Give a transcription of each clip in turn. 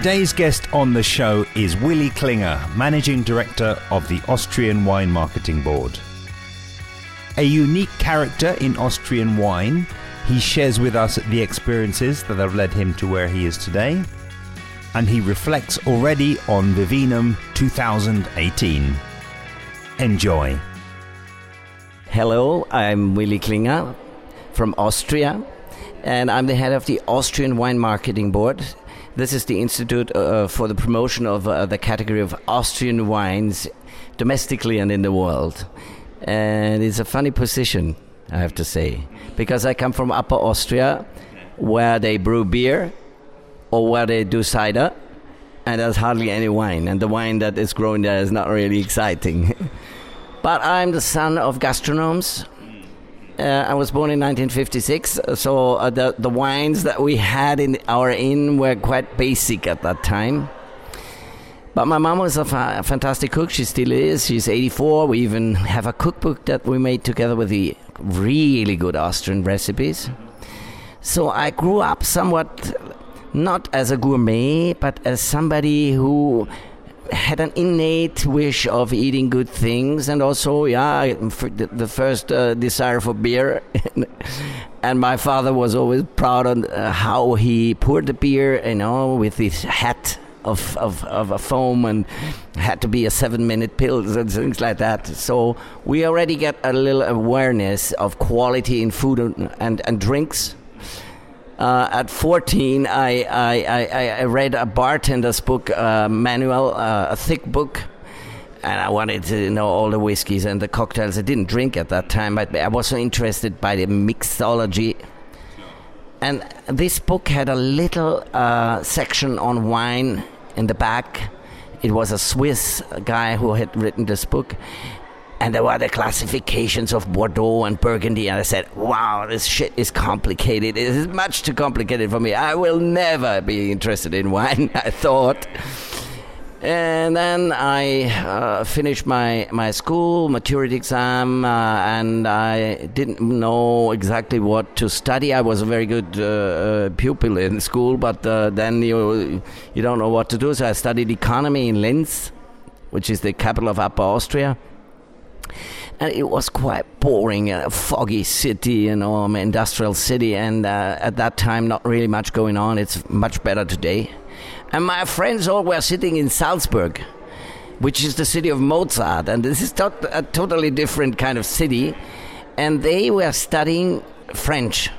Today's guest on the show is Willy Klinger, Managing Director of the Austrian Wine Marketing Board. A unique character in Austrian wine, he shares with us the experiences that have led him to where he is today, and he reflects already on VieVinum 2018. Enjoy. Hello, I'm Willy Klinger from Austria, and I'm the head of the Austrian Wine Marketing Board. This is the Institute uh, for the Promotion of uh, the category of Austrian wines domestically and in the world. And it's a funny position, I have to say, because I come from Upper Austria, where they brew beer or where they do cider, and there's hardly any wine, and the wine that is grown there is not really exciting. but I'm the son of gastronomes. Uh, I was born in 1956, so uh, the the wines that we had in our inn were quite basic at that time. But my mom was a, fa- a fantastic cook. She still is. She's 84. We even have a cookbook that we made together with the really good Austrian recipes. So I grew up somewhat not as a gourmet, but as somebody who had an innate wish of eating good things, and also, yeah, the first uh, desire for beer. and my father was always proud of uh, how he poured the beer, you know, with his hat of, of, of a foam and had to be a seven minute pils and things like that. So we already get a little awareness of quality in food and, and, and drinks. Uh, at 14, I, I, I, I, read a bartender's book uh, manual, uh, a thick book, and I wanted to know all the whiskeys and the cocktails. I didn't drink at that time, but I was so interested by the mixology. And this book had a little uh, section on wine in the back. It was a Swiss guy who had written this book and there were the classifications of Bordeaux and Burgundy, and I said, "Wow, this shit is complicated. It is much too complicated for me. I will never be interested in wine." I thought. And then I uh, finished my, my school maturity exam, uh, and I didn't know exactly what to study. I was a very good uh, uh pupil in school, but uh, then you you don't know what to do. So I studied economy in Linz, which is the capital of Upper Austria and it was quite boring, a foggy city, you know, an industrial city, and uh, at that time, not really much going on. It's much better today. And my friends all were sitting in Salzburg, which is the city of Mozart, and this is tot- a totally different kind of city, and they were studying French.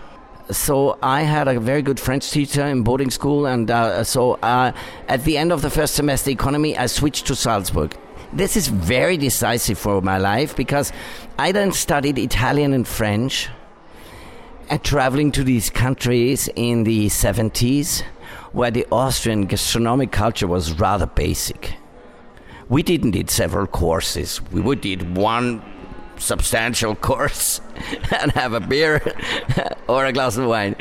So I had a very good French teacher in boarding school, and uh, so uh, at the end of the first semester economy, I switched to Salzburg this is very decisive for my life because I then studied Italian and French and traveling to these countries in the 70s where the Austrian gastronomic culture was rather basic. We didn't eat several courses. We would eat one substantial course and have a beer or a glass of wine.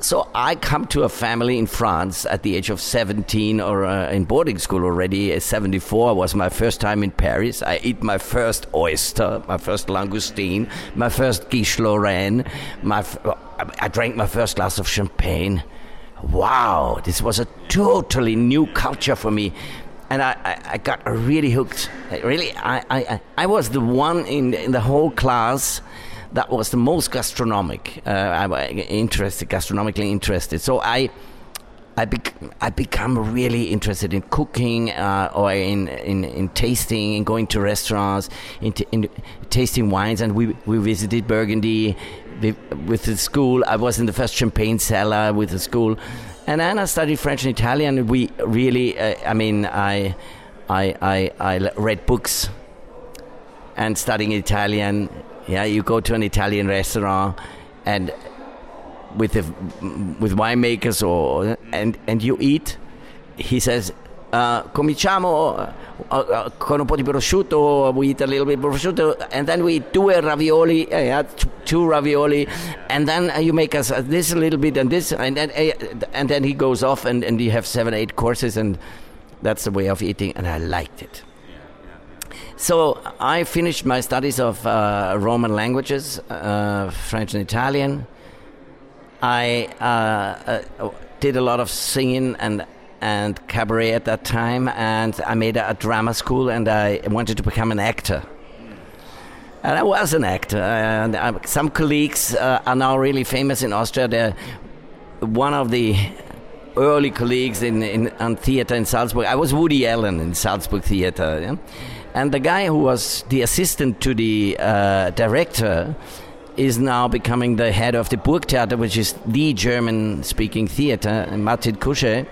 So I come to a family in France at the age of 17 or uh, in boarding school already. At 74 was my first time in Paris. I eat my first oyster, my first langoustine, my first quiche Lorraine. My f- I drank my first glass of champagne. Wow, this was a totally new culture for me. And I, I, I got really hooked. Really, I, I, I was the one in, in the whole class that was the most gastronomic. Uh, I interested, gastronomically interested. So I. I, bec- I become really interested in cooking uh, or in, in, in tasting and going to restaurants, in, t- in tasting wines. And we, we visited Burgundy with the school. I was in the first champagne cellar with the school. And then I studied French and Italian. We really, uh, I mean, I, I, I, I read books and studying Italian yeah, you go to an Italian restaurant and with the, with winemakers or and and you eat. He says, uh, "Cominciamo uh, uh, con un po' di prosciutto. We eat a little bit of prosciutto, and then we eat two ravioli. Yeah, two ravioli, and then you make us this a little bit and this, and then and then he goes off, and and you have seven, eight courses, and that's the way of eating, and I liked it. So I finished my studies of uh, Roman languages, uh, French and Italian. I uh, uh did a lot of singing and and cabaret at that time, and I made a, a drama school, and I wanted to become an actor. And I was an actor. And uh, some colleagues uh, are now really famous in Austria. They're one of the early colleagues in, in theater in Salzburg. I was Woody Allen in Salzburg Theater. Yeah? And the guy who was the assistant to the uh, director is now becoming the head of the Burgtheater, which is the German speaking theater, Martin Kušej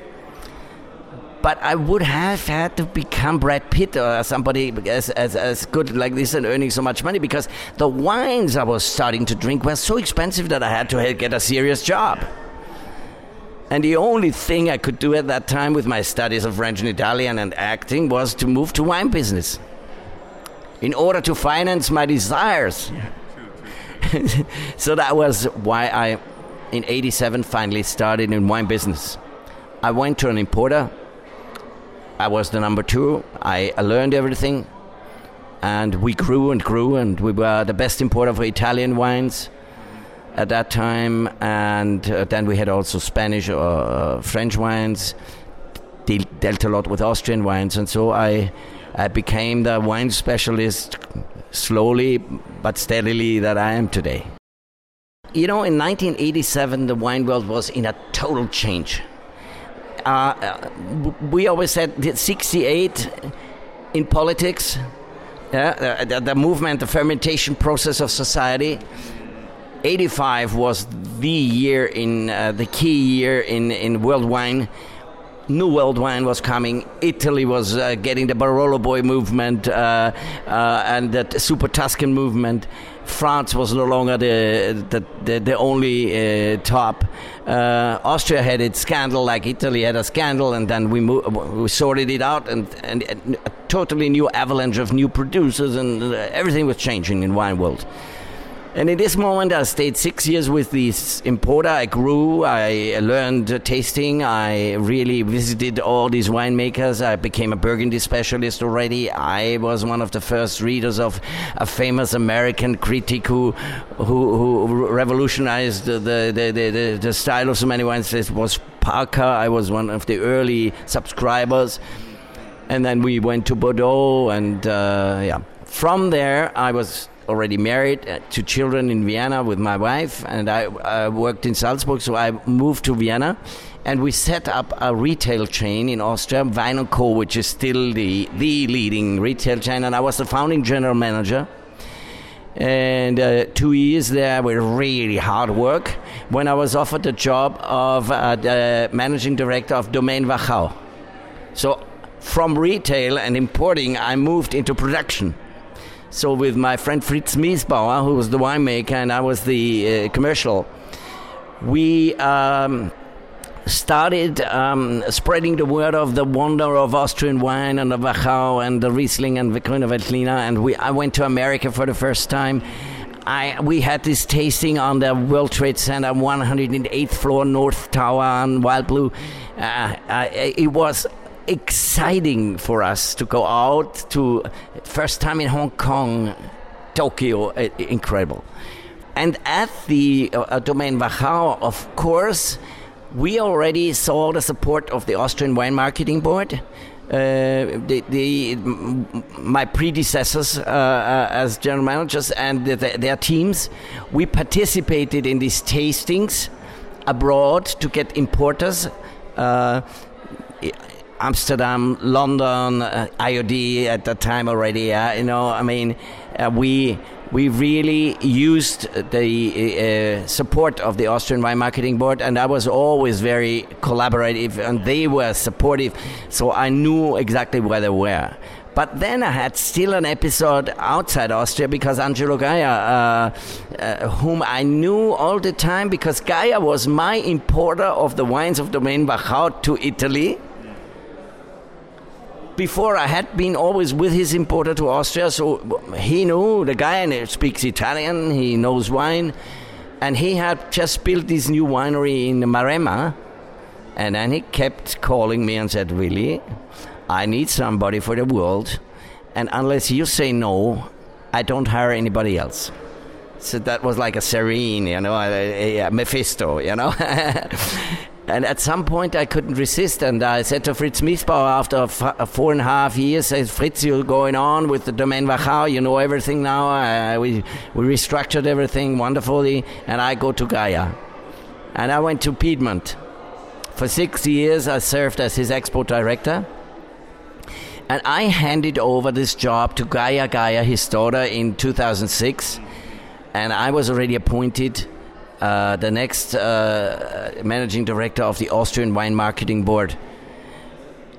but I would have had to become Brad Pitt or somebody as, as, as good like this and earning so much money because the wines I was starting to drink were so expensive that I had to get a serious job. And the only thing I could do at that time with my studies of French and Italian and acting was to move to wine business in order to finance my desires. so that was why I, in 87, finally started in wine business. I went to an importer I was the number two. I, learned everything, and we grew and grew, and we were the best importer for Italian wines at that time, and uh, then we had also Spanish or uh, French wines. De- dealt a lot with Austrian wines, and so I, I became the wine specialist slowly but steadily that I am today. You know, in 1987, the wine world was in a total change. Uh, we always said 68 in politics, yeah, the, the, movement, the fermentation process of society. 85 was the year in uh, the key year in, in world wine. New world wine was coming. Italy was uh, getting the Barolo Boy movement uh, uh, and the Super Tuscan movement. France was no longer the the, the, the only uh, top. Uh, Austria had its scandal, like Italy had a scandal, and then we mo- we sorted it out, and, and, a totally new avalanche of new producers, and uh, everything was changing in wine world. And in this moment, I stayed six years with this importer. I grew, I learned tasting, I really visited all these winemakers. I became a Burgundy specialist already. I was one of the first readers of a famous American critic who, who, who revolutionized the, the, the, the, style of so many wines. It was Parker. I was one of the early subscribers. And then we went to Bordeaux, and uh, yeah. From there, I was already married uh, to children in Vienna with my wife, and I, worked in Salzburg, so I moved to Vienna. And we set up a retail chain in Austria, Wein & Co., which is still the, the leading retail chain. And I was the founding general manager and uh, two years there were really hard work when I was offered the job of uh, the managing director of Domaine Wachau. So from retail and importing, I moved into production. So with my friend Fritz Miesbauer, who was the winemaker, and I was the uh, commercial, we um, started um, spreading the word of the wonder of Austrian wine and the Wachau and the Riesling and the Grüner Veltliner. And we, I went to America for the first time. I, we had this tasting on the World Trade Center, 108th floor, North Tower on Wild Blue. Uh, it was exciting for us to go out to first time in Hong Kong, Tokyo, incredible. And at the uh, Domaine Wachau, of course, we already saw the support of the Austrian Wine Marketing Board. Uh, the, the, my predecessors uh, uh, as general managers and the, the, their teams, we participated in these tastings abroad to get importers. Uh, Amsterdam, London, uh, IOD at that time already. Uh, you know, I mean, uh, we we really used the uh, support of the Austrian Wine Marketing Board, and I was always very collaborative, and they were supportive, so I knew exactly where they were. But then I had still an episode outside Austria because Angelo Gaja, uh, uh, whom I knew all the time, because Gaja was my importer of the wines of Domaine Wachau to Italy before I had been always with his importer to Austria, so he knew the guy and speaks Italian, he knows wine, and he had just built this new winery in Maremma, and then he kept calling me and said, "Really, I need somebody for the world, and unless you say no, I don't hire anybody else." So that was like a serene, you know, a, a Mephisto, you know. And at some point, I couldn't resist, and I said to Fritz Miesbauer after f- four and a half years, says, Fritz, you're going on with the Domaine Wachau, you know everything now. Uh, we, we restructured everything wonderfully, and I go to Gaja. And I went to Piedmont. For six years, I served as his export director. And I handed over this job to Gaia Gaja, his daughter, in 2006. And I was already appointed uh, the next uh, managing director of the Austrian Wine Marketing Board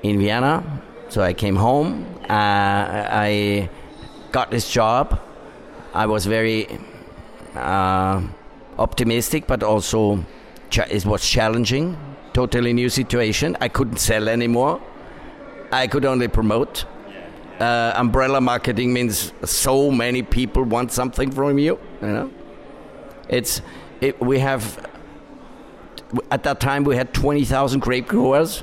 in Vienna. So I came home. Uh, I got this job. I was very uh, optimistic, but also it was challenging. Totally new situation. I couldn't sell anymore. I could only promote. Uh, umbrella marketing means so many people want something from you. You know, it's it, we have at that time we had 20,000 grape growers.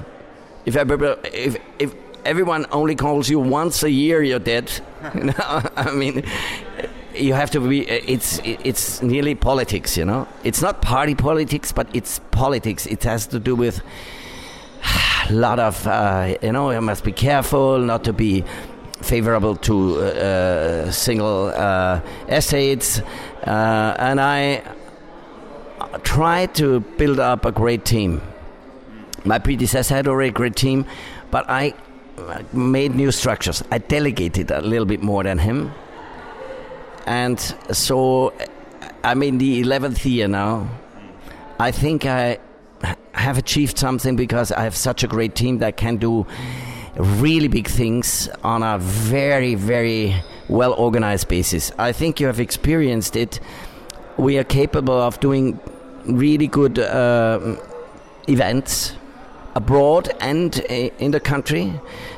If, if, if everyone only calls you once a year, you're dead. I mean, you have to be. It's it's nearly politics, you know. It's not party politics, but it's politics. It has to do with a lot of, uh, you know. You must be careful not to be favorable to uh, single uh, estates, uh, and I tried to build up a great team. My predecessor had already a great team, but I uh, made new structures. I delegated a little bit more than him. And so uh, I'm in the 11th year now. I think I have achieved something because I have such a great team that can do really big things on a very, very well organized basis. I think you have experienced it. We are capable of doing really good uh, events abroad and uh, in the country.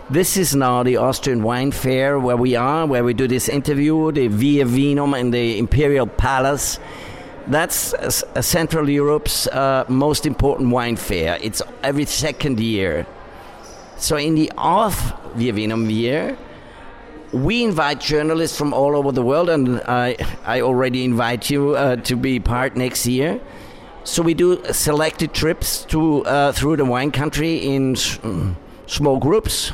This is now the Austrian Wine Fair where we are, where we do this interview, the VieVinum in the Imperial Palace. That's uh, Central Europe's uh, most important wine fair. It's every second year. So in the off VieVinum year, we invite journalists from all over the world, and I, I already invite you uh, to be part next year. So we do selected trips to uh, through the wine country in mm, small groups.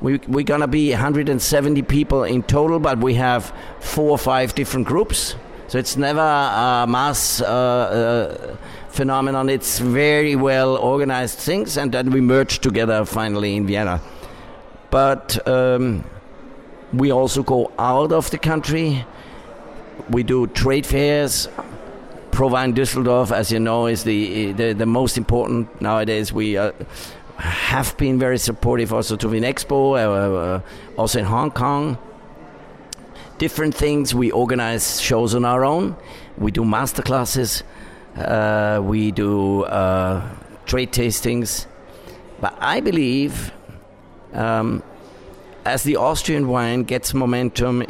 We, we're gonna be 170 people in total, but we have four or five different groups. So it's never a mass uh, uh, phenomenon. It's very well organized things, and then we merge together finally in Vienna. But um, we also go out of the country. We do trade fairs, ProWein Düsseldorf, as you know, is the, the, the most important nowadays. We uh, have been very supportive also to Vinexpo, uh, uh, also in Hong Kong. Different things. We organize shows on our own. We do master classes. Uh, we do uh, trade tastings. But I believe um, as the Austrian wine gets momentum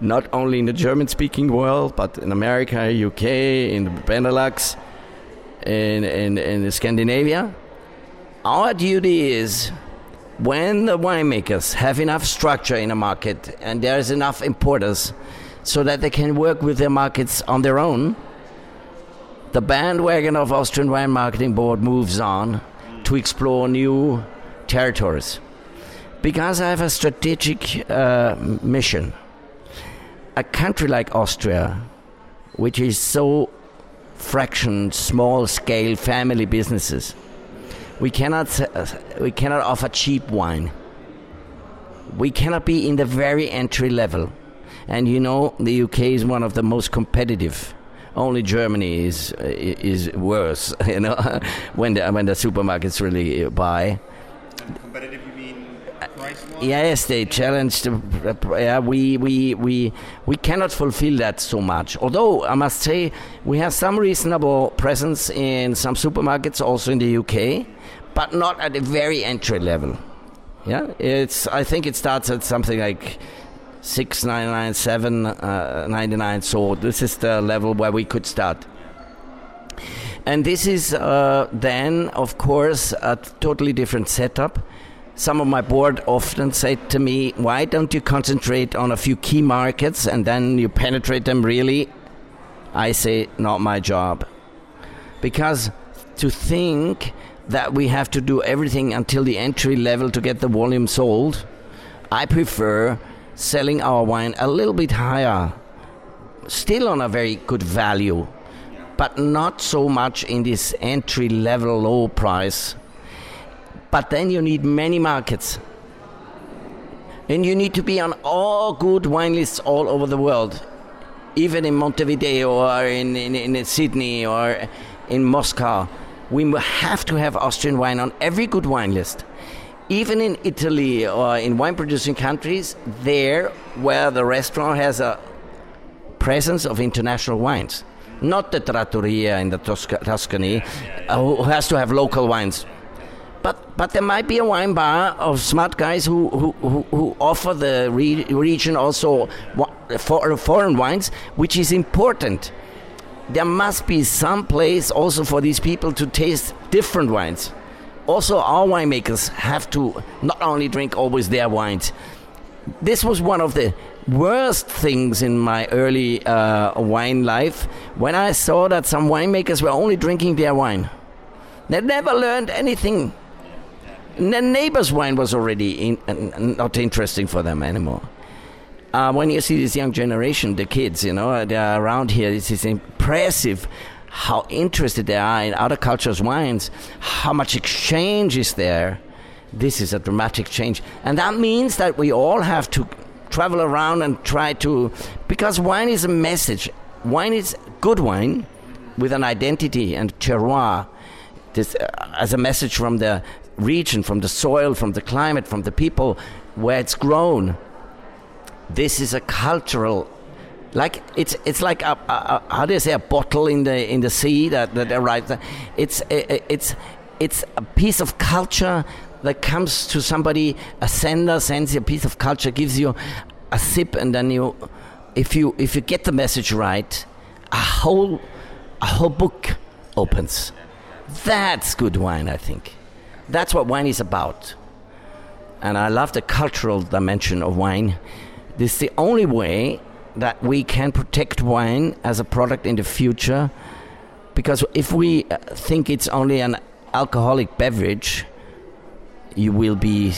not only in the German speaking world, but in America, UK, in the Benelux, in, in, in Scandinavia. Our duty is when the winemakers have enough structure in a market and there's enough importers so that they can work with their markets on their own, the bandwagon of Austrian Wine Marketing Board moves on to explore new territories. Because I have a strategic uh, mission a country like Austria, which is so fractioned, small scale family businesses, we cannot, uh, we cannot offer cheap wine. We cannot be in the very entry level. And you know, the UK is one of the most competitive. Only Germany is uh, is worse, you know, when the when the supermarkets really buy. Yes, they challenged. Uh, yeah, we, we, we, we cannot fulfill that so much. Although I must say, we have some reasonable presence in some supermarkets, also in the UK, but not at the very entry level. Yeah, it's. I think it starts at something like six ninety nine, seven uh, ninety nine. So this is the level where we could start. And this is uh, then, of course, a totally different setup some of my board often say to me, why don't you concentrate on a few key markets and then you penetrate them really? I say, not my job. Because to think that we have to do everything until the entry level to get the volume sold. I prefer selling our wine a little bit higher, still on a very good value, but not so much in this entry level low price. But then you need many markets. And you need to be on all good wine lists all over the world, even in Montevideo or in, in, in Sydney or in Moscow. We have to have Austrian wine on every good wine list even in Italy or in wine producing countries, there where the restaurant has a presence of international wines, not the trattoria in the Tuscany, uh, who has to have local wines. But, but there might be a wine bar of smart guys who, who, who, who offer the re- region also for, foreign wines, which is important. There must be some place also for these people to taste different wines also our winemakers have to not only drink always their wines. This was one of the worst things in my early uh, wine life when I saw that some winemakers were only drinking their wine. They never learned anything. The neighbor's wine was already in, not interesting for them anymore. Uh, when you see this young generation, the kids, you know, they're around here, this is impressive how interested they are in other cultures' wines, how much exchange is there. This is a dramatic change. And that means that we all have to travel around and try to. Because wine is a message. Wine is good wine with an identity and terroir. This, uh, as a message from the region, from the soil, from the climate, from the people where it's grown. This is a cultural like it's it's like a, a, a, how do you say a bottle in the in the sea that that arrives. It's it's it's a piece of culture that comes to somebody. A sender sends you a piece of culture, gives you a sip, and then you, if you if you get the message right, a whole a whole book opens. That's good wine, I think. That's what wine is about. And I love the cultural dimension of wine. This is the only way that we can protect wine as a product in the future because if we uh, think it's only an alcoholic beverage, you will be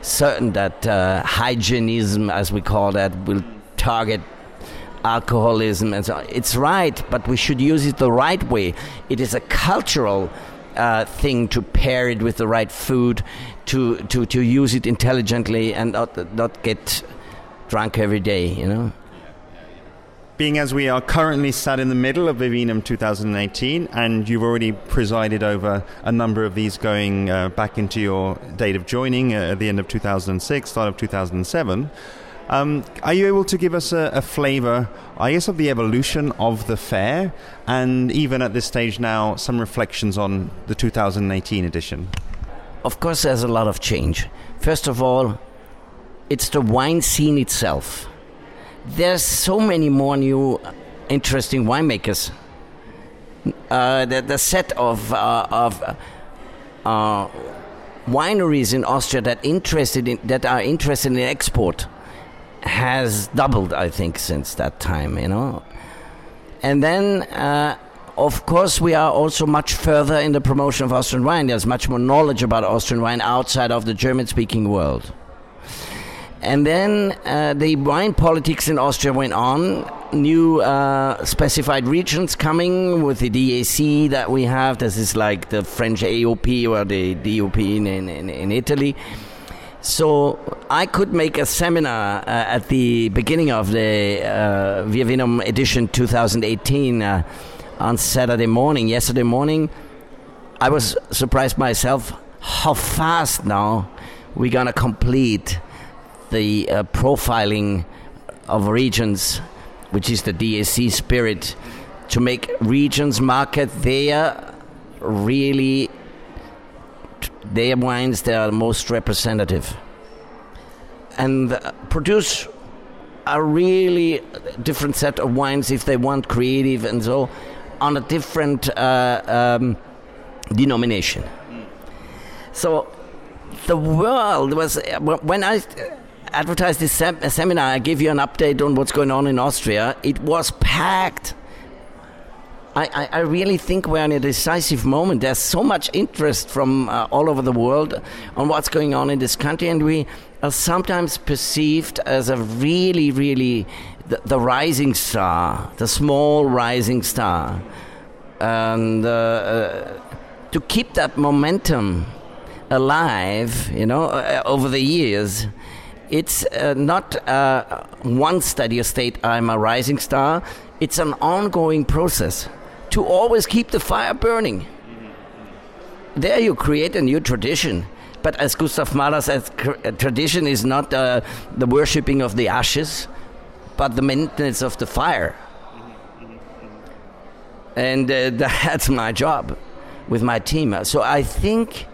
certain that uh, hygienism, as we call that, will target alcoholism and so. It's right, but we should use it the right way. It is a cultural uh, thing to pair it with the right food, to, to, to use it intelligently and not, not get drunk every day, you know? Being as we are currently sat in the middle of VieVinum 2018, and you've already presided over a number of these going uh, back into your date of joining uh, at the end of 2006, start of 2007. Um, are you able to give us a, a flavour, I guess, of the evolution of the fair, and even at this stage now, some reflections on the 2018 edition? Of course, there's a lot of change. First of all, it's the wine scene itself. There's so many more new interesting winemakers. Uh, the, the set of, uh, of uh, wineries in Austria that interested in, that are interested in export has doubled, I think, since that time. You know, and then uh, of course, we are also much further in the promotion of Austrian wine. There's much more knowledge about Austrian wine outside of the German speaking world. And then uh, the wine politics in Austria went on. New uh, specified regions coming with the DAC that we have. This is like the French AOP or the DOP in, in, in Italy. So I could make a seminar uh, at the beginning of the uh, Via edition 2018 uh, on Saturday morning. Yesterday morning, I was surprised myself how fast now we're gonna complete the uh, profiling of regions, which is the DAC spirit, to make regions market their really their wines that are most representative and produce a really different set of wines if they want creative and so on a different uh, um, denomination. So the world was when I advertised this sem- seminar, I give you an update on what's going on in Austria. It was packed. I, I, really think we're in a decisive moment. There's so much interest from uh, all over the world on what's going on in this country, and we are sometimes perceived as a really, really the, the rising star, the small rising star. And uh, uh, to keep that momentum alive, you know, uh, over the years, it's uh, not uh, one steady state, I'm a rising star. It's an ongoing process to always keep the fire burning. There you create a new tradition. But as Gustav Mahler says, uh, tradition is not uh, the worshipping of the ashes, but the maintenance of the fire. And uh, that's my job with my team. So I think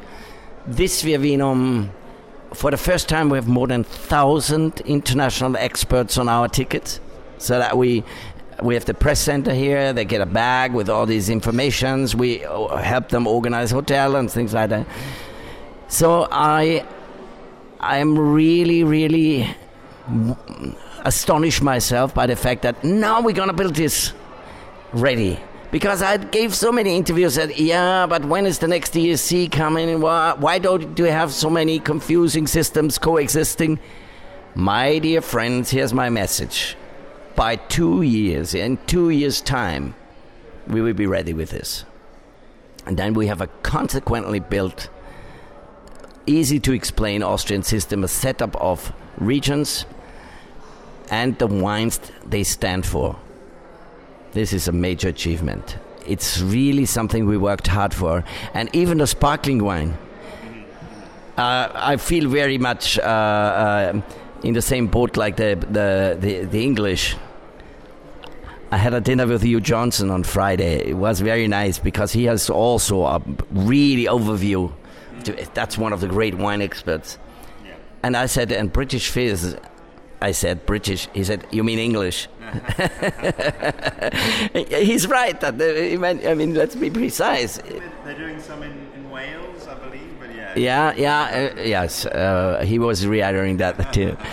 this VieVinum, for the first time, we have more than 1,000 international experts on our tickets so that we we have the press center here. They get a bag with all these informations. We uh, help them organize hotel and things like that. So I, I'm really, really astonished myself by the fact that now we're gonna build this ready. Because I gave so many interviews that yeah, but when is the next DSC coming? Why, why don't you have so many confusing systems coexisting? My dear friends, here's my message by two years, in two years' time, we will be ready with this. And then we have a consequently built, easy to explain Austrian system, a setup of regions and the wines they stand for. This is a major achievement. It's really something we worked hard for. And even the sparkling wine, uh, I feel very much. Uh, uh, in the same boat like the, the, the, the English. I had a dinner with Hugh Johnson on Friday. It was very nice because he has also a really overview. That's one of the great wine experts. And I said, and British Fizz, I said British. He said, "You mean English?" He's right. That I mean, let's be precise. They're doing some in, in Wales, I believe. But Yeah, yeah, uh, yes. Uh, he was reiterating that too.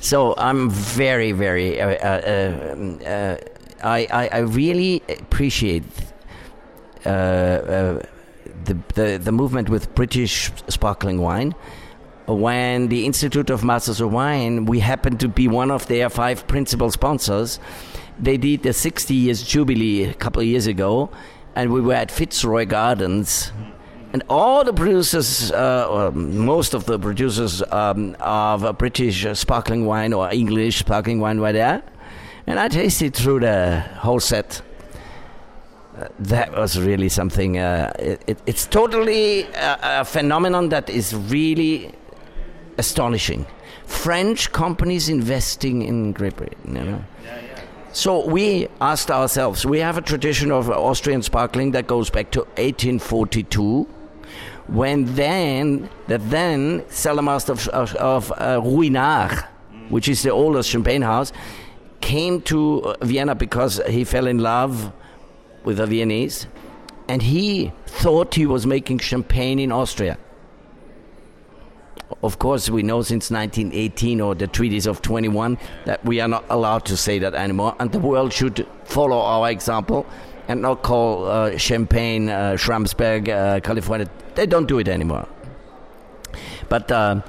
So I'm very, very. Uh, uh um, uh I, I, I, really appreciate uh, the, the the movement with British sparkling wine. When the Institute of Masters of Wine, we happened to be one of their five principal sponsors. They did the 60 years jubilee a couple of years ago, and we were at Fitzroy Gardens and all the producers, uh, or most of the producers um, of British sparkling wine or English sparkling wine were there, and I tasted through the whole set. Uh, that was really something. Uh, it, it, it's totally a, a, phenomenon that is really astonishing. French companies investing in Great Britain, you know. Yeah, yeah. So we asked ourselves. We have a tradition of Austrian sparkling that goes back to 1842 when then the then cellar master of, of, of uh, Ruinart, which is the oldest champagne house, came to uh, Vienna because he fell in love with a Viennese, and he thought he was making champagne in Austria. Of course, we know since 1918 or the treaties of 21 that we are not allowed to say that anymore, and the world should follow our example and not call uh, Champagne uh, Schramsberg, uh, California. They don't do it anymore. But uh,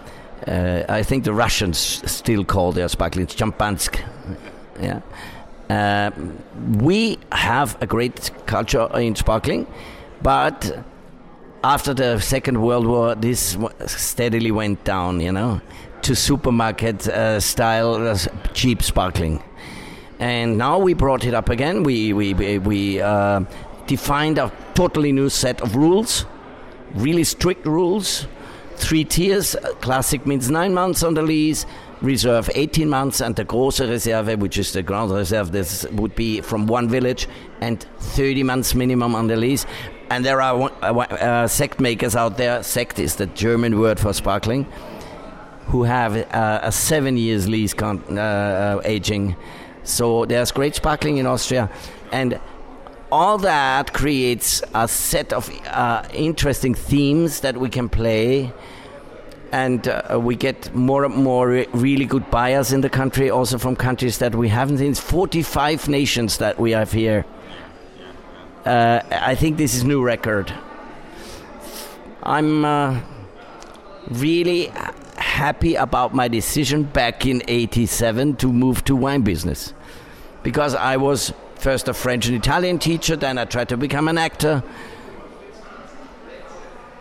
uh, I think the Russians still call their sparkling Champansk. Yeah. Uh, we have a great culture in sparkling, but after the Second World War, this steadily went down, you know, to supermarket style cheap sparkling and now we brought it up again. We we we uh, defined a totally new set of rules, really strict rules. Three tiers. Classic means nine months on the lees. Reserve 18 months, and the Große Reserve, which is the Grand Reserve, this would be from one village, and 30 months minimum on the lees. And there are uh, uh, Sekt makers out there. Sekt is the German word for sparkling, who have uh, a seven years lees uh, uh, aging so there's great sparkling in Austria, and all that creates a set of uh, interesting themes that we can play. And uh, we get more and more re- really good buyers in the country, also from countries that we haven't seen. 45 nations that we have here. uh, I think this is new record. I'm uh, really happy about my decision back in 87 to move to wine business because I was first a French and Italian teacher, then I tried to become an actor.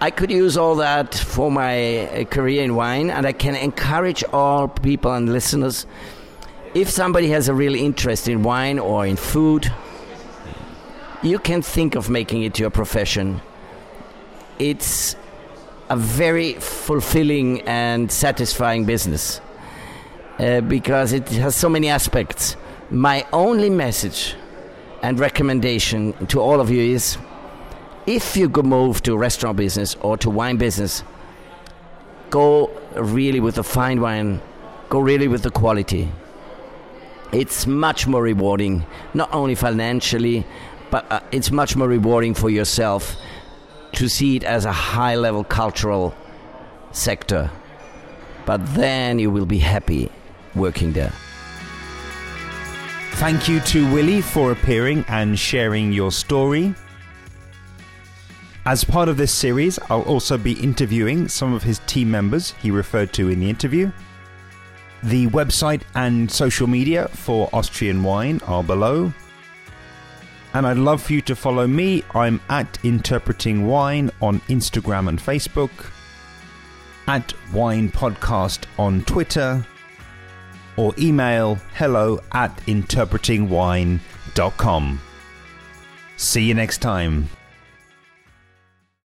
I could use all that for my uh, career in wine, and I can encourage all people and listeners if somebody has a real interest in wine or in food, you can think of making it your profession. It's a very fulfilling and satisfying business uh, because it has so many aspects. My only message and recommendation to all of you is if you go move to restaurant business or to wine business, go really with the fine wine, go really with the quality. It's much more rewarding, not only financially, but uh, it's much more rewarding for yourself to see it as a high level cultural sector. But then you will be happy working there. Thank you to Willy for appearing and sharing your story. As part of this series, I'll also be interviewing some of his team members he referred to in the interview. The website and social media for Austrian Wine are below and I'd love for you to follow me. I'm at Interpreting Wine on Instagram and Facebook, at Wine Podcast on Twitter, or email hello at interpretingwine.com. See you next time.